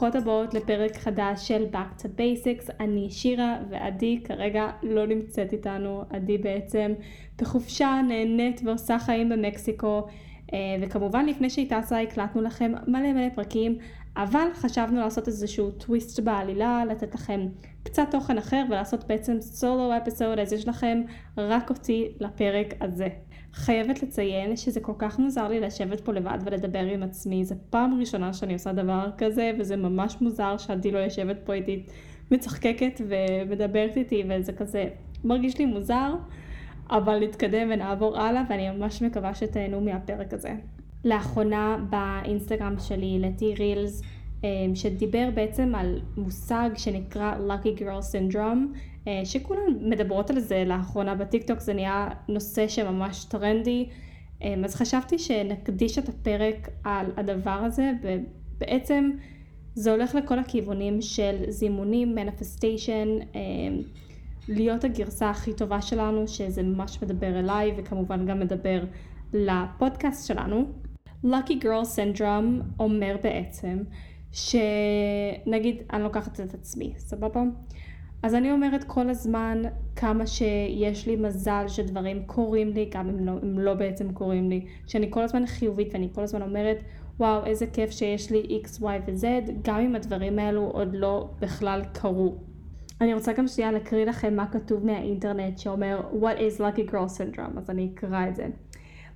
ברוכות הבאות לפרק חדש של Back to Basics. אני שירה ועדי כרגע לא נמצאת איתנו. עדי בעצם בחופשה נהנית ועושה חיים במקסיקו. אה, וכמובן לפני שהיא טסה הקלטנו לכם מלא מלא פרקים, אבל חשבנו לעשות איזשהו טוויסט בעלילה, לתת לכם קצת תוכן אחר ולעשות בעצם סולו אפיסוד, אז יש לכם רק אותי לפרק הזה. חייבת לציין שזה כל כך מוזר לי לשבת פה לבד ולדבר עם עצמי, זו פעם ראשונה שאני עושה דבר כזה, וזה ממש מוזר שעדי לא יושבת פה איתי מצחקקת ומדברת איתי, וזה כזה מרגיש לי מוזר, אבל נתקדם ונעבור הלאה, ואני ממש מקווה שתהנו מהפרק הזה. לאחרונה באינסטגרם שלי העליתי רילס אמ, שדיבר בעצם על מושג שנקרא Lucky Girl Syndrome, אה, שכולן מדברות על זה לאחרונה בטיקטוק, זה נהיה נושא שממש טרנדי, אמ, אז חשבתי שנקדיש את הפרק על הדבר הזה, ובעצם זה הולך לכל הכיוונים של זימונים, מניפסטיישן, אמ, להיות הגרסה הכי טובה שלנו, שזה ממש מדבר אליי וכמובן גם מדבר לפודקאסט שלנו. Lucky Girl Syndrome אומר בעצם שנגיד אני לוקחת את עצמי, סבבה? אז אני אומרת כל הזמן כמה שיש לי מזל שדברים קורים לי, גם אם לא, אם לא בעצם קורים לי, שאני כל הזמן חיובית ואני כל הזמן אומרת וואו איזה כיף שיש לי x, y ו-z, גם אם הדברים האלו עוד לא בכלל קרו. אני רוצה גם שנייה להקריא לכם מה כתוב מהאינטרנט שאומר What is Lucky Girl Syndrome, אז אני אקרא את זה.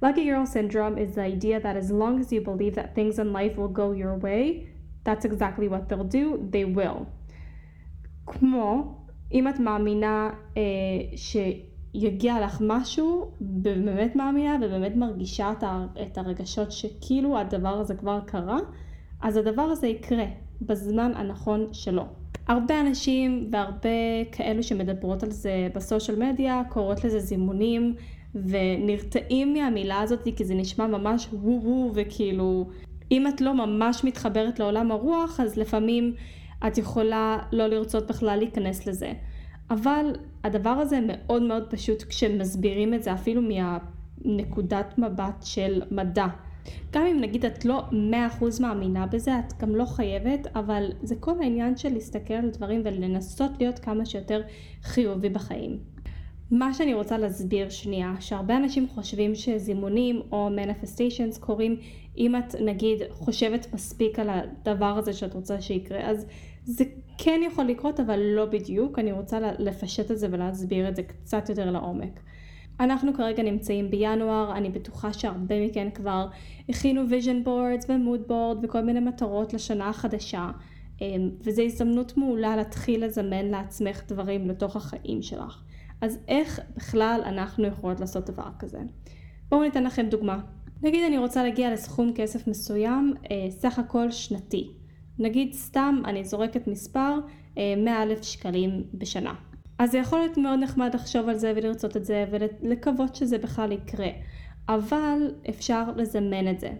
Lucky Girl Syndrome is the idea that as long as you believe that things in life will go your way, that's exactly what they'll do, they will. כמו אם את מאמינה אה, שיגיע לך משהו, ובאמת מאמינה ובאמת מרגישה את, ה, את הרגשות שכאילו הדבר הזה כבר קרה, אז הדבר הזה יקרה בזמן הנכון שלו. הרבה אנשים והרבה כאלו שמדברות על זה בסושיאל מדיה קוראות לזה זימונים ונרתעים מהמילה הזאת כי זה נשמע ממש וו וו וכאילו אם את לא ממש מתחברת לעולם הרוח אז לפעמים את יכולה לא לרצות בכלל להיכנס לזה. אבל הדבר הזה מאוד מאוד פשוט כשמסבירים את זה אפילו מהנקודת מבט של מדע. גם אם נגיד את לא 100% מאמינה בזה, את גם לא חייבת, אבל זה כל העניין של להסתכל על דברים ולנסות להיות כמה שיותר חיובי בחיים. מה שאני רוצה להסביר שנייה, שהרבה אנשים חושבים שזימונים או manifestations קורים אם את נגיד חושבת מספיק על הדבר הזה שאת רוצה שיקרה, אז זה כן יכול לקרות אבל לא בדיוק, אני רוצה לפשט את זה ולהסביר את זה קצת יותר לעומק. אנחנו כרגע נמצאים בינואר, אני בטוחה שהרבה מכן כבר הכינו vision boards ו-mood board וכל מיני מטרות לשנה החדשה, אמ, וזו הזדמנות מעולה להתחיל לזמן לעצמך דברים לתוך החיים שלך. אז איך בכלל אנחנו יכולות לעשות דבר כזה? בואו ניתן לכם דוגמה. נגיד אני רוצה להגיע לסכום כסף מסוים, אה, סך הכל שנתי. נגיד סתם אני זורקת מספר אה, 100 אלף שקלים בשנה. אז זה יכול להיות מאוד נחמד לחשוב על זה ולרצות את זה ולקוות שזה בכלל יקרה, אבל אפשר לזמן את זה.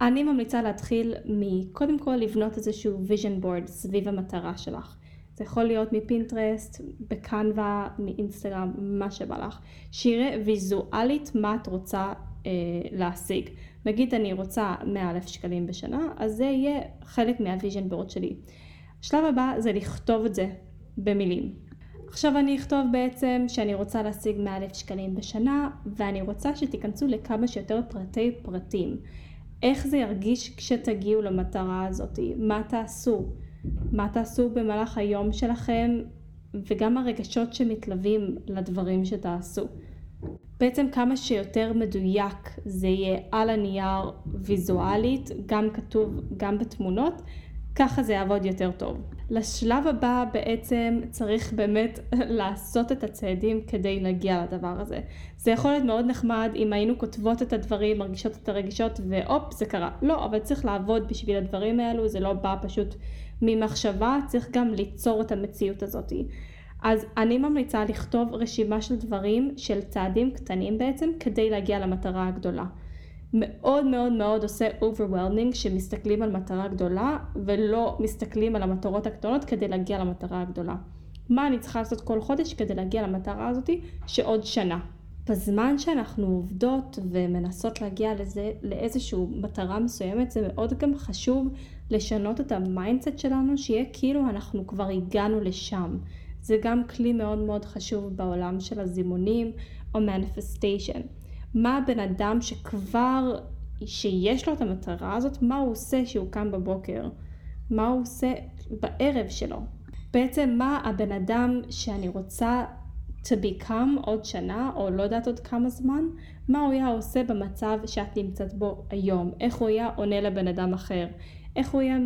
אני ממליצה להתחיל מקודם כל לבנות איזשהו vision board סביב המטרה שלך. זה יכול להיות מפינטרסט, בקנווה, מאינסטגרם, מה שבא לך. שיראה ויזואלית מה את רוצה אה, להשיג. נגיד אני רוצה 100 אלף שקלים בשנה, אז זה יהיה חלק מה vision board שלי. השלב הבא זה לכתוב את זה במילים. עכשיו אני אכתוב בעצם שאני רוצה להשיג 100 אלף שקלים בשנה, ואני רוצה שתיכנסו לכמה שיותר פרטי פרטים. איך זה ירגיש כשתגיעו למטרה הזאת? מה תעשו? מה תעשו במהלך היום שלכם וגם הרגשות שמתלווים לדברים שתעשו. בעצם כמה שיותר מדויק זה יהיה על הנייר ויזואלית, גם כתוב, גם בתמונות, ככה זה יעבוד יותר טוב. לשלב הבא בעצם צריך באמת לעשות את הצעדים כדי להגיע לדבר הזה. זה יכול להיות מאוד נחמד אם היינו כותבות את הדברים, מרגישות את הרגישות והופ זה קרה. לא, אבל צריך לעבוד בשביל הדברים האלו, זה לא בא פשוט ממחשבה, צריך גם ליצור את המציאות הזאת. אז אני ממליצה לכתוב רשימה של דברים, של צעדים קטנים בעצם, כדי להגיע למטרה הגדולה. מאוד מאוד מאוד עושה overwhelming שמסתכלים על מטרה גדולה ולא מסתכלים על המטרות הקטנות כדי להגיע למטרה הגדולה. מה אני צריכה לעשות כל חודש כדי להגיע למטרה הזאת שעוד שנה. בזמן שאנחנו עובדות ומנסות להגיע לזה, לאיזושהי מטרה מסוימת, זה מאוד גם חשוב לשנות את ה mindset שלנו, שיהיה כאילו אנחנו כבר הגענו לשם. זה גם כלי מאוד מאוד חשוב בעולם של הזימונים או מניפסטיישן. מה הבן אדם שכבר, שיש לו את המטרה הזאת, מה הוא עושה שהוא קם בבוקר? מה הוא עושה בערב שלו? בעצם מה הבן אדם שאני רוצה to become עוד שנה, או לא יודעת עוד כמה זמן, מה הוא היה עושה במצב שאת נמצאת בו היום, איך הוא היה עונה לבן אדם אחר, איך הוא היה,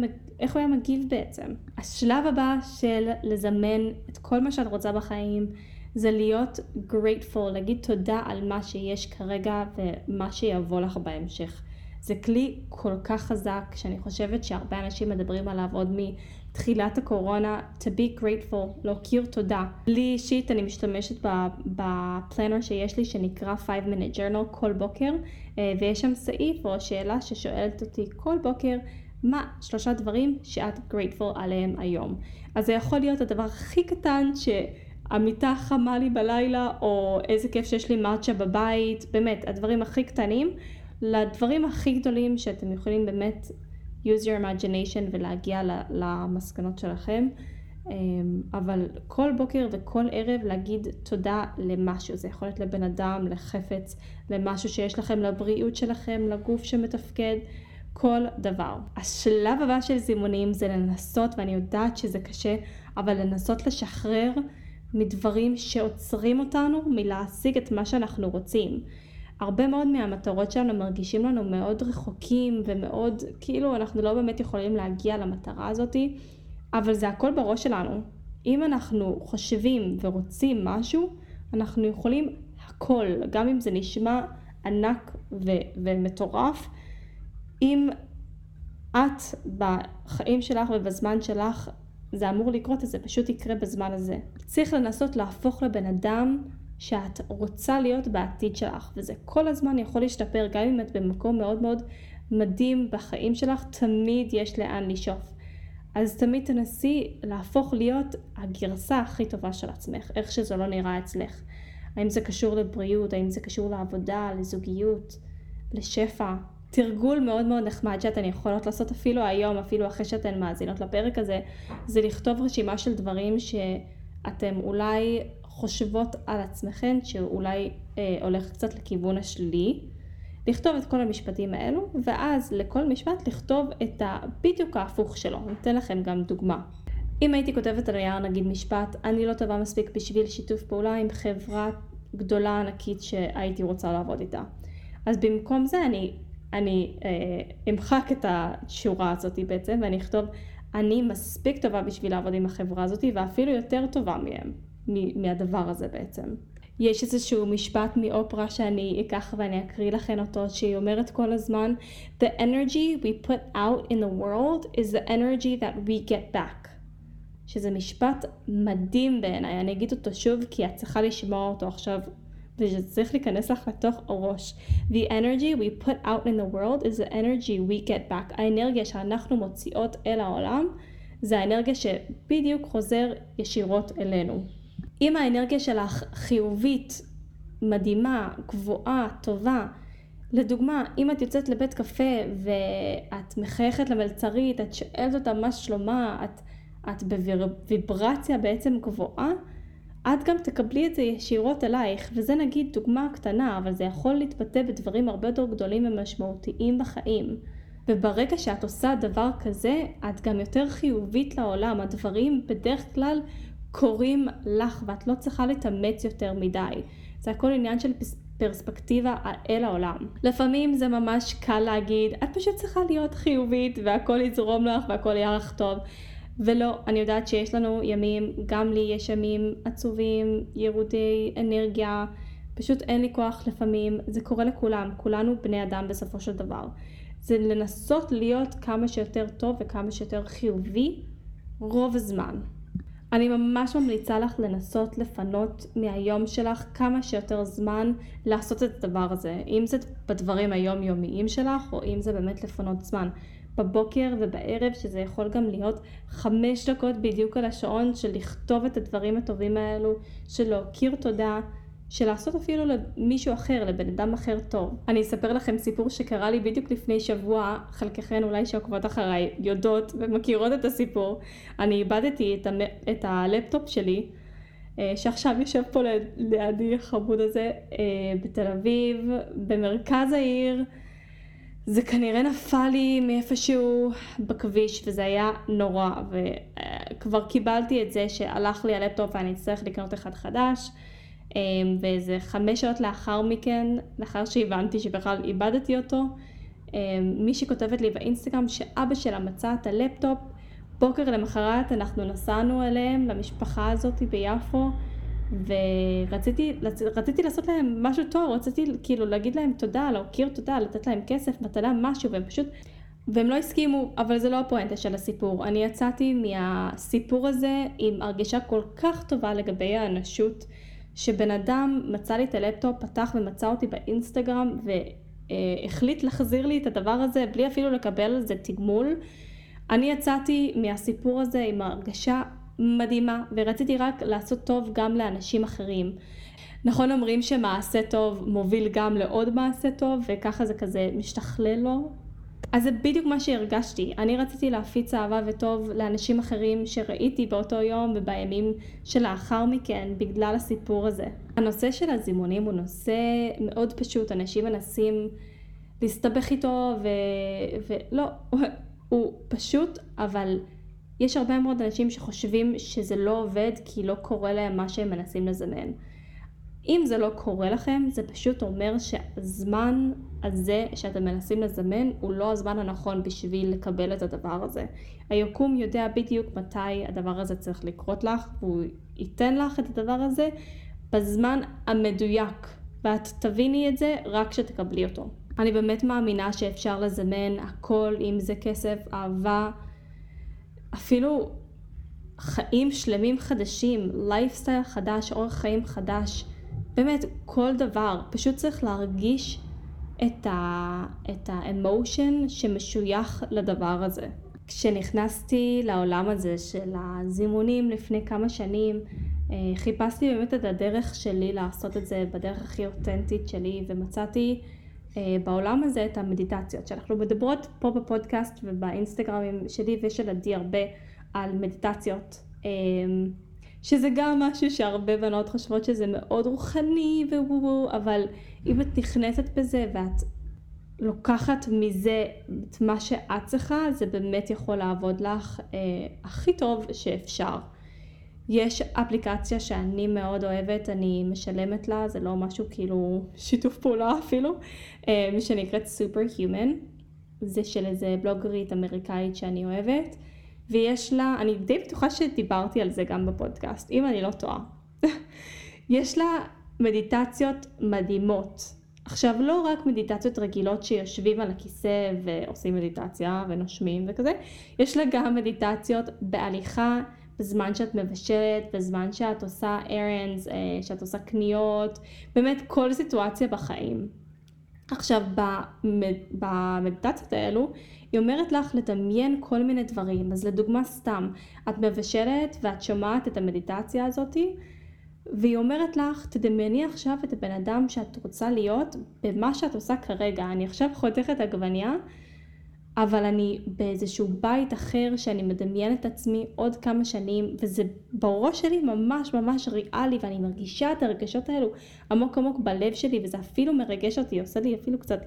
איך הוא היה מגיב בעצם. השלב הבא של לזמן את כל מה שאת רוצה בחיים, זה להיות grateful, להגיד תודה על מה שיש כרגע ומה שיבוא לך בהמשך. זה כלי כל כך חזק שאני חושבת שהרבה אנשים מדברים עליו עוד מתחילת הקורונה, to be grateful, להכיר תודה. לי אישית אני משתמשת בפלנר שיש לי שנקרא 5 minute journal כל בוקר אה, ויש שם סעיף או שאלה ששואלת אותי כל בוקר מה שלושה דברים שאת grateful עליהם היום. אז זה יכול להיות הדבר הכי קטן ש... המיטה חמה לי בלילה, או איזה כיף שיש לי מאצ'ה בבית, באמת, הדברים הכי קטנים, לדברים הכי גדולים שאתם יכולים באמת use your imagination ולהגיע למסקנות שלכם. אמ, אבל כל בוקר וכל ערב להגיד תודה למשהו, זה יכול להיות לבן אדם, לחפץ, למשהו שיש לכם, לבריאות שלכם, לגוף שמתפקד, כל דבר. השלב הבא של זימונים זה לנסות, ואני יודעת שזה קשה, אבל לנסות לשחרר מדברים שעוצרים אותנו מלהשיג את מה שאנחנו רוצים. הרבה מאוד מהמטרות שלנו מרגישים לנו מאוד רחוקים ומאוד כאילו אנחנו לא באמת יכולים להגיע למטרה הזאתי, אבל זה הכל בראש שלנו. אם אנחנו חושבים ורוצים משהו, אנחנו יכולים הכל, גם אם זה נשמע ענק ו- ומטורף, אם את בחיים שלך ובזמן שלך זה אמור לקרות, אז זה פשוט יקרה בזמן הזה. צריך לנסות להפוך לבן אדם שאת רוצה להיות בעתיד שלך, וזה כל הזמן יכול להשתפר, גם אם את במקום מאוד מאוד מדהים בחיים שלך, תמיד יש לאן לשאוף. אז תמיד תנסי להפוך להיות הגרסה הכי טובה של עצמך, איך שזה לא נראה אצלך. האם זה קשור לבריאות, האם זה קשור לעבודה, לזוגיות, לשפע. תרגול מאוד מאוד נחמד שאתן יכולות לעשות אפילו היום, אפילו אחרי שאתן מאזינות לפרק הזה, זה לכתוב רשימה של דברים שאתם אולי חושבות על עצמכן שאולי אה, הולך קצת לכיוון השלילי, לכתוב את כל המשפטים האלו, ואז לכל משפט לכתוב את ה... בדיוק ההפוך שלו. אני אתן לכם גם דוגמה. אם הייתי כותבת על הנייר נגיד משפט, אני לא טובה מספיק בשביל שיתוף פעולה עם חברה גדולה ענקית שהייתי רוצה לעבוד איתה. אז במקום זה אני, אני אה, אמחק את השורה הזאת בעצם ואני אכתוב אני מספיק טובה בשביל לעבוד עם החברה הזאת ואפילו יותר טובה מהם. מהדבר הזה בעצם. יש איזשהו משפט מאופרה שאני אקח ואני אקריא לכם אותו, שהיא אומרת כל הזמן, The energy we put out in the world is the energy that we get back. שזה משפט מדהים בעיניי, אני אגיד אותו שוב כי את צריכה לשמוע אותו עכשיו וזה צריך להיכנס לך לתוך הראש. The energy we put out in the world is the energy we get back. האנרגיה שאנחנו מוציאות אל העולם זה האנרגיה שבדיוק חוזר ישירות אלינו. אם האנרגיה שלך חיובית, מדהימה, גבוהה, טובה, לדוגמה, אם את יוצאת לבית קפה ואת מחייכת למלצרית, את שואלת אותה מה שלומה, את, את בוויברציה בעצם גבוהה, את גם תקבלי את זה ישירות אלייך, וזה נגיד דוגמה קטנה, אבל זה יכול להתבטא בדברים הרבה יותר גדולים ומשמעותיים בחיים. וברגע שאת עושה דבר כזה, את גם יותר חיובית לעולם. הדברים בדרך כלל קורים לך ואת לא צריכה להתאמץ יותר מדי. זה הכל עניין של פרספקטיבה אל העולם. לפעמים זה ממש קל להגיד, את פשוט צריכה להיות חיובית והכל יזרום לך והכל יהיה לך טוב. ולא, אני יודעת שיש לנו ימים, גם לי יש ימים עצובים, ירודי אנרגיה, פשוט אין לי כוח לפעמים, זה קורה לכולם, כולנו בני אדם בסופו של דבר. זה לנסות להיות כמה שיותר טוב וכמה שיותר חיובי רוב הזמן. אני ממש ממליצה לך לנסות לפנות מהיום שלך כמה שיותר זמן לעשות את הדבר הזה, אם זה בדברים היומיומיים שלך או אם זה באמת לפנות זמן בבוקר ובערב שזה יכול גם להיות חמש דקות בדיוק על השעון של לכתוב את הדברים הטובים האלו, של להכיר תודה, של לעשות אפילו למישהו אחר, לבן אדם אחר טוב. אני אספר לכם סיפור שקרה לי בדיוק לפני שבוע, חלקכן אולי שעוקבות אחריי יודעות ומכירות את הסיפור. אני איבדתי את, המ... את הלפטופ שלי, אה, שעכשיו יושב פה לידי החמוד הזה, אה, בתל אביב, במרכז העיר. זה כנראה נפל לי מאיפשהו בכביש וזה היה נורא וכבר קיבלתי את זה שהלך לי הלפטופ ואני אצטרך לקנות אחד חדש אמ, ואיזה חמש שעות לאחר מכן, לאחר שהבנתי שבכלל איבדתי אותו, אמ, מישהי כותבת לי באינסטגרם שאבא שלה מצא את הלפטופ, בוקר למחרת אנחנו נסענו אליהם, למשפחה הזאת ביפו, ורציתי רציתי לעשות להם משהו טוב, רציתי כאילו להגיד להם תודה, להכיר תודה, לתת להם כסף, מתנה, משהו, והם פשוט... והם לא הסכימו, אבל זה לא הפואנטה של הסיפור. אני יצאתי מהסיפור הזה עם הרגשה כל כך טובה לגבי האנושות. שבן אדם מצא לי את הלפטופ, פתח ומצא אותי באינסטגרם והחליט להחזיר לי את הדבר הזה בלי אפילו לקבל על זה תגמול. אני יצאתי מהסיפור הזה עם הרגשה מדהימה ורציתי רק לעשות טוב גם לאנשים אחרים. נכון אומרים שמעשה טוב מוביל גם לעוד מעשה טוב וככה זה כזה משתכלל לו אז זה בדיוק מה שהרגשתי. אני רציתי להפיץ אהבה וטוב לאנשים אחרים שראיתי באותו יום ובימים שלאחר מכן בגלל הסיפור הזה. הנושא של הזימונים הוא נושא מאוד פשוט, אנשים מנסים להסתבך איתו ו... ולא, הוא פשוט, אבל יש הרבה מאוד אנשים שחושבים שזה לא עובד כי לא קורה להם מה שהם מנסים לזמן. אם זה לא קורה לכם, זה פשוט אומר שהזמן הזה שאתם מנסים לזמן הוא לא הזמן הנכון בשביל לקבל את הדבר הזה. היקום יודע בדיוק מתי הדבר הזה צריך לקרות לך, והוא ייתן לך את הדבר הזה בזמן המדויק, ואת תביני את זה רק כשתקבלי אותו. אני באמת מאמינה שאפשר לזמן הכל, אם זה כסף, אהבה, אפילו חיים שלמים חדשים, לייפסטייל חדש, אורח חיים חדש. באמת, כל דבר, פשוט צריך להרגיש את, ה, את האמושן שמשוייך לדבר הזה. כשנכנסתי לעולם הזה של הזימונים לפני כמה שנים, אה, חיפשתי באמת את הדרך שלי לעשות את זה בדרך הכי אותנטית שלי, ומצאתי בעולם הזה את המדיטציות, שאנחנו מדברות פה בפודקאסט ובאינסטגרמים שלי ושל עדי הרבה על מדיטציות. אה, שזה גם משהו שהרבה בנות חושבות שזה מאוד רוחני ווו אבל אם את נכנסת בזה ואת לוקחת מזה את מה שאת צריכה, זה באמת יכול לעבוד לך אה, הכי טוב שאפשר. יש אפליקציה שאני מאוד אוהבת, אני משלמת לה, זה לא משהו כאילו שיתוף פעולה אפילו, אה, שנקראת Superhuman, זה של איזה בלוגרית אמריקאית שאני אוהבת. ויש לה, אני די בטוחה שדיברתי על זה גם בפודקאסט, אם אני לא טועה. יש לה מדיטציות מדהימות. עכשיו, לא רק מדיטציות רגילות שיושבים על הכיסא ועושים מדיטציה ונושמים וכזה, יש לה גם מדיטציות בהליכה בזמן שאת מבשלת, בזמן שאת עושה errands, אה, שאת עושה קניות, באמת כל סיטואציה בחיים. עכשיו, במד... במדיטציות האלו, היא אומרת לך לדמיין כל מיני דברים. אז לדוגמה סתם, את מבשלת ואת שומעת את המדיטציה הזאתי, והיא אומרת לך, תדמייני עכשיו את הבן אדם שאת רוצה להיות במה שאת עושה כרגע. אני עכשיו חותכת עגבניה, אבל אני באיזשהו בית אחר שאני מדמיינת את עצמי עוד כמה שנים, וזה בראש שלי ממש ממש ריאלי, ואני מרגישה את הרגשות האלו עמוק עמוק בלב שלי, וזה אפילו מרגש אותי, עושה לי אפילו קצת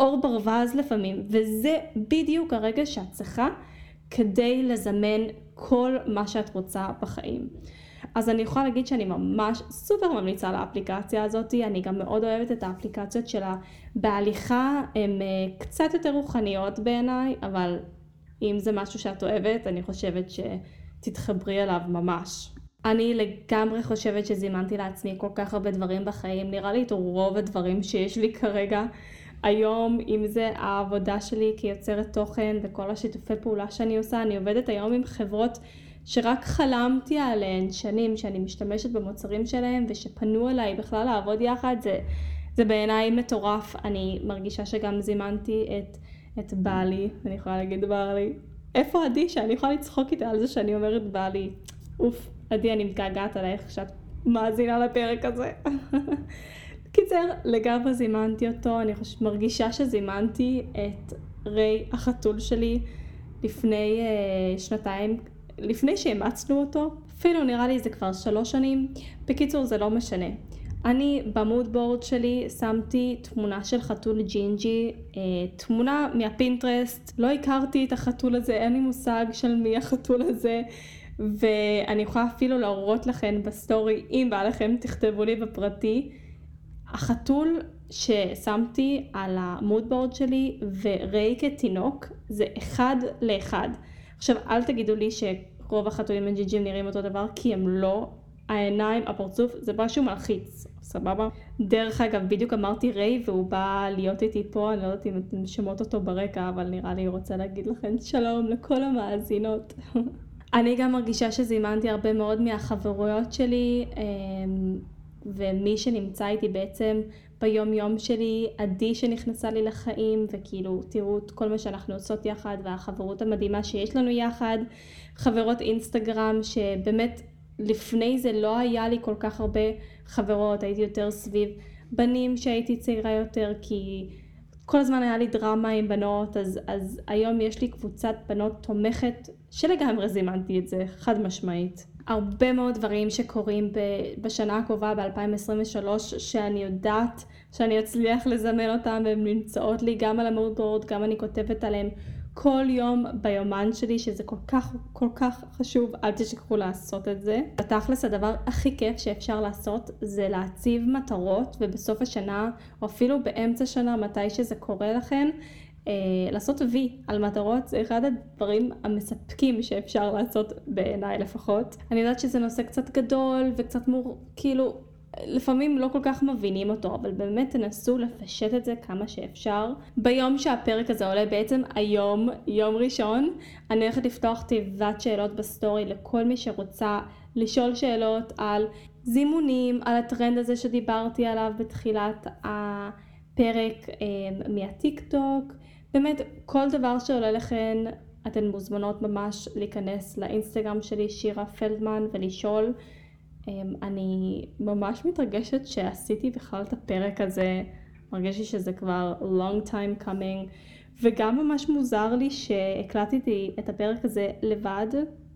אור ברווז לפעמים, וזה בדיוק הרגע שאת צריכה כדי לזמן כל מה שאת רוצה בחיים. אז אני יכולה להגיד שאני ממש סופר ממליצה לאפליקציה הזאת, אני גם מאוד אוהבת את האפליקציות שלה בהליכה, הן אה, קצת יותר רוחניות בעיניי, אבל אם זה משהו שאת אוהבת, אני חושבת שתתחברי אליו ממש. אני לגמרי חושבת שזימנתי לעצמי כל כך הרבה דברים בחיים, נראה לי את רוב הדברים שיש לי כרגע היום, אם זה העבודה שלי כיוצרת תוכן וכל השיתופי פעולה שאני עושה, אני עובדת היום עם חברות שרק חלמתי עליהן שנים, שאני משתמשת במוצרים שלהם ושפנו אליי בכלל לעבוד יחד, זה, זה בעיניי מטורף. אני מרגישה שגם זימנתי את, את בעלי, אני יכולה להגיד בעלי, איפה עדי שאני יכולה לצחוק איתה על זה שאני אומרת בעלי, אוף, עדי אני מתגעגעת עלייך שאת מאזינה לפרק הזה. קיצר, לגמרי זימנתי אותו, אני חוש... מרגישה שזימנתי את ריי החתול שלי לפני uh, שנתיים, לפני שאימצנו אותו, אפילו נראה לי זה כבר שלוש שנים. בקיצור, זה לא משנה. אני ב mood board שלי שמתי תמונה של חתול ג'ינג'י, אה, תמונה מה-Pinterest, לא הכרתי את החתול הזה, אין לי מושג של מי החתול הזה, ואני יכולה אפילו להראות לכם בסטורי, אם בא לכם תכתבו לי בפרטי. החתול ששמתי על ה mood board שלי וריי כתינוק זה אחד לאחד. עכשיו אל תגידו לי שרוב החתולים הג'ינג'ים נראים אותו דבר כי הם לא, העיניים, הפרצוף, זה משהו מלחיץ, סבבה? דרך אגב, בדיוק אמרתי ריי והוא בא להיות איתי פה, אני לא יודעת אם אתם שומעות אותו ברקע, אבל נראה לי הוא רוצה להגיד לכם שלום לכל המאזינות. אני גם מרגישה שזימנתי הרבה מאוד מהחברויות שלי, אמ, ומי שנמצא איתי בעצם ביום יום שלי, עדי שנכנסה לי לחיים, וכאילו תראו את כל מה שאנחנו עושות יחד, והחברות המדהימה שיש לנו יחד, חברות אינסטגרם שבאמת לפני זה לא היה לי כל כך הרבה חברות, הייתי יותר סביב בנים שהייתי צעירה יותר, כי כל הזמן היה לי דרמה עם בנות, אז, אז היום יש לי קבוצת בנות תומכת, שלגמרי זימנתי את זה, חד משמעית. הרבה מאוד דברים שקורים בשנה הקרובה, ב-2023, שאני יודעת שאני אצליח לזמן אותם, והן נמצאות לי גם על המורדורד, גם אני כותבת עליהן כל יום ביומן שלי, שזה כל כך כל כך חשוב, אל תשכחו לעשות את זה. בתכלס הדבר הכי כיף שאפשר לעשות זה להציב מטרות, ובסוף השנה, או אפילו באמצע שנה, מתי שזה קורה לכם, לעשות וי על מטרות זה אחד הדברים המספקים שאפשר לעשות בעיניי לפחות. אני יודעת שזה נושא קצת גדול וקצת מור... כאילו לפעמים לא כל כך מבינים אותו, אבל באמת תנסו לפשט את זה כמה שאפשר. ביום שהפרק הזה עולה, בעצם היום, יום ראשון, אני הולכת לפתוח תיבת שאלות בסטורי לכל מי שרוצה לשאול שאלות על זימונים, על הטרנד הזה שדיברתי עליו בתחילת הפרק אה, מה-TikTok. באמת, כל דבר שעולה לכן, אתן מוזמנות ממש להיכנס לאינסטגרם שלי, שירה פלדמן, ולשאול. אמ, אני ממש מתרגשת שעשיתי בכלל את הפרק הזה, מרגיש לי שזה כבר long time coming, וגם ממש מוזר לי שהקלטתי את הפרק הזה לבד.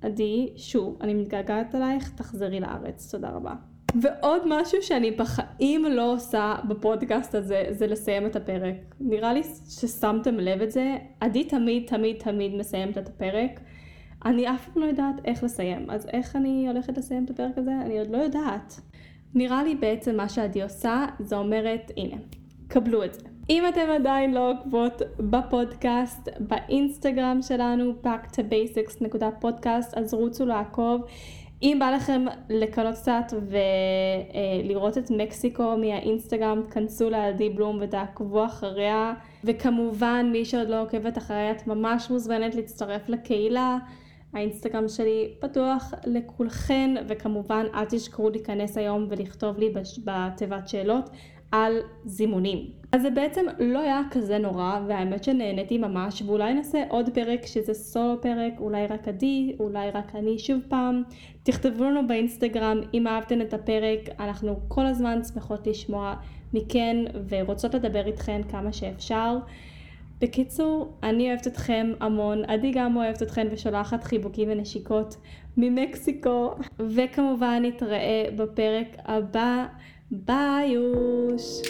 עדי, שוב, אני מתגעגעת אלייך, תחזרי לארץ, תודה רבה. ועוד משהו שאני בחיים לא עושה בפודקאסט הזה, זה לסיים את הפרק. נראה לי ששמתם לב את זה, עדי תמיד תמיד תמיד מסיימת את הפרק. אני אף פעם לא יודעת איך לסיים, אז איך אני הולכת לסיים את הפרק הזה? אני עוד לא יודעת. נראה לי בעצם מה שעדי עושה, זה אומרת, הנה, קבלו את זה. אם אתם עדיין לא עוקבות בפודקאסט, באינסטגרם שלנו, back to basics.podcast, אז רוצו לעקוב. אם בא לכם לקנות קצת ולראות את מקסיקו מהאינסטגרם, תכנסו לעדי בלום ותעקבו אחריה. וכמובן, מי שעוד לא עוקבת אחריה, את ממש מוזמנת להצטרף לקהילה. האינסטגרם שלי פתוח לכולכן, וכמובן אל תשכחו להיכנס היום ולכתוב לי בתיבת שאלות על זימונים. אז זה בעצם לא היה כזה נורא, והאמת שנהניתי ממש, ואולי נעשה עוד פרק שזה סולו פרק, אולי רק עדי, אולי רק אני שוב פעם. תכתבו לנו באינסטגרם אם אהבתן את הפרק, אנחנו כל הזמן שמחות לשמוע מכן ורוצות לדבר איתכן כמה שאפשר. בקיצור, אני אוהבת אתכם המון, עדי גם אוהבת אתכם ושולחת חיבוקים ונשיקות ממקסיקו, וכמובן נתראה בפרק הבא. Baios!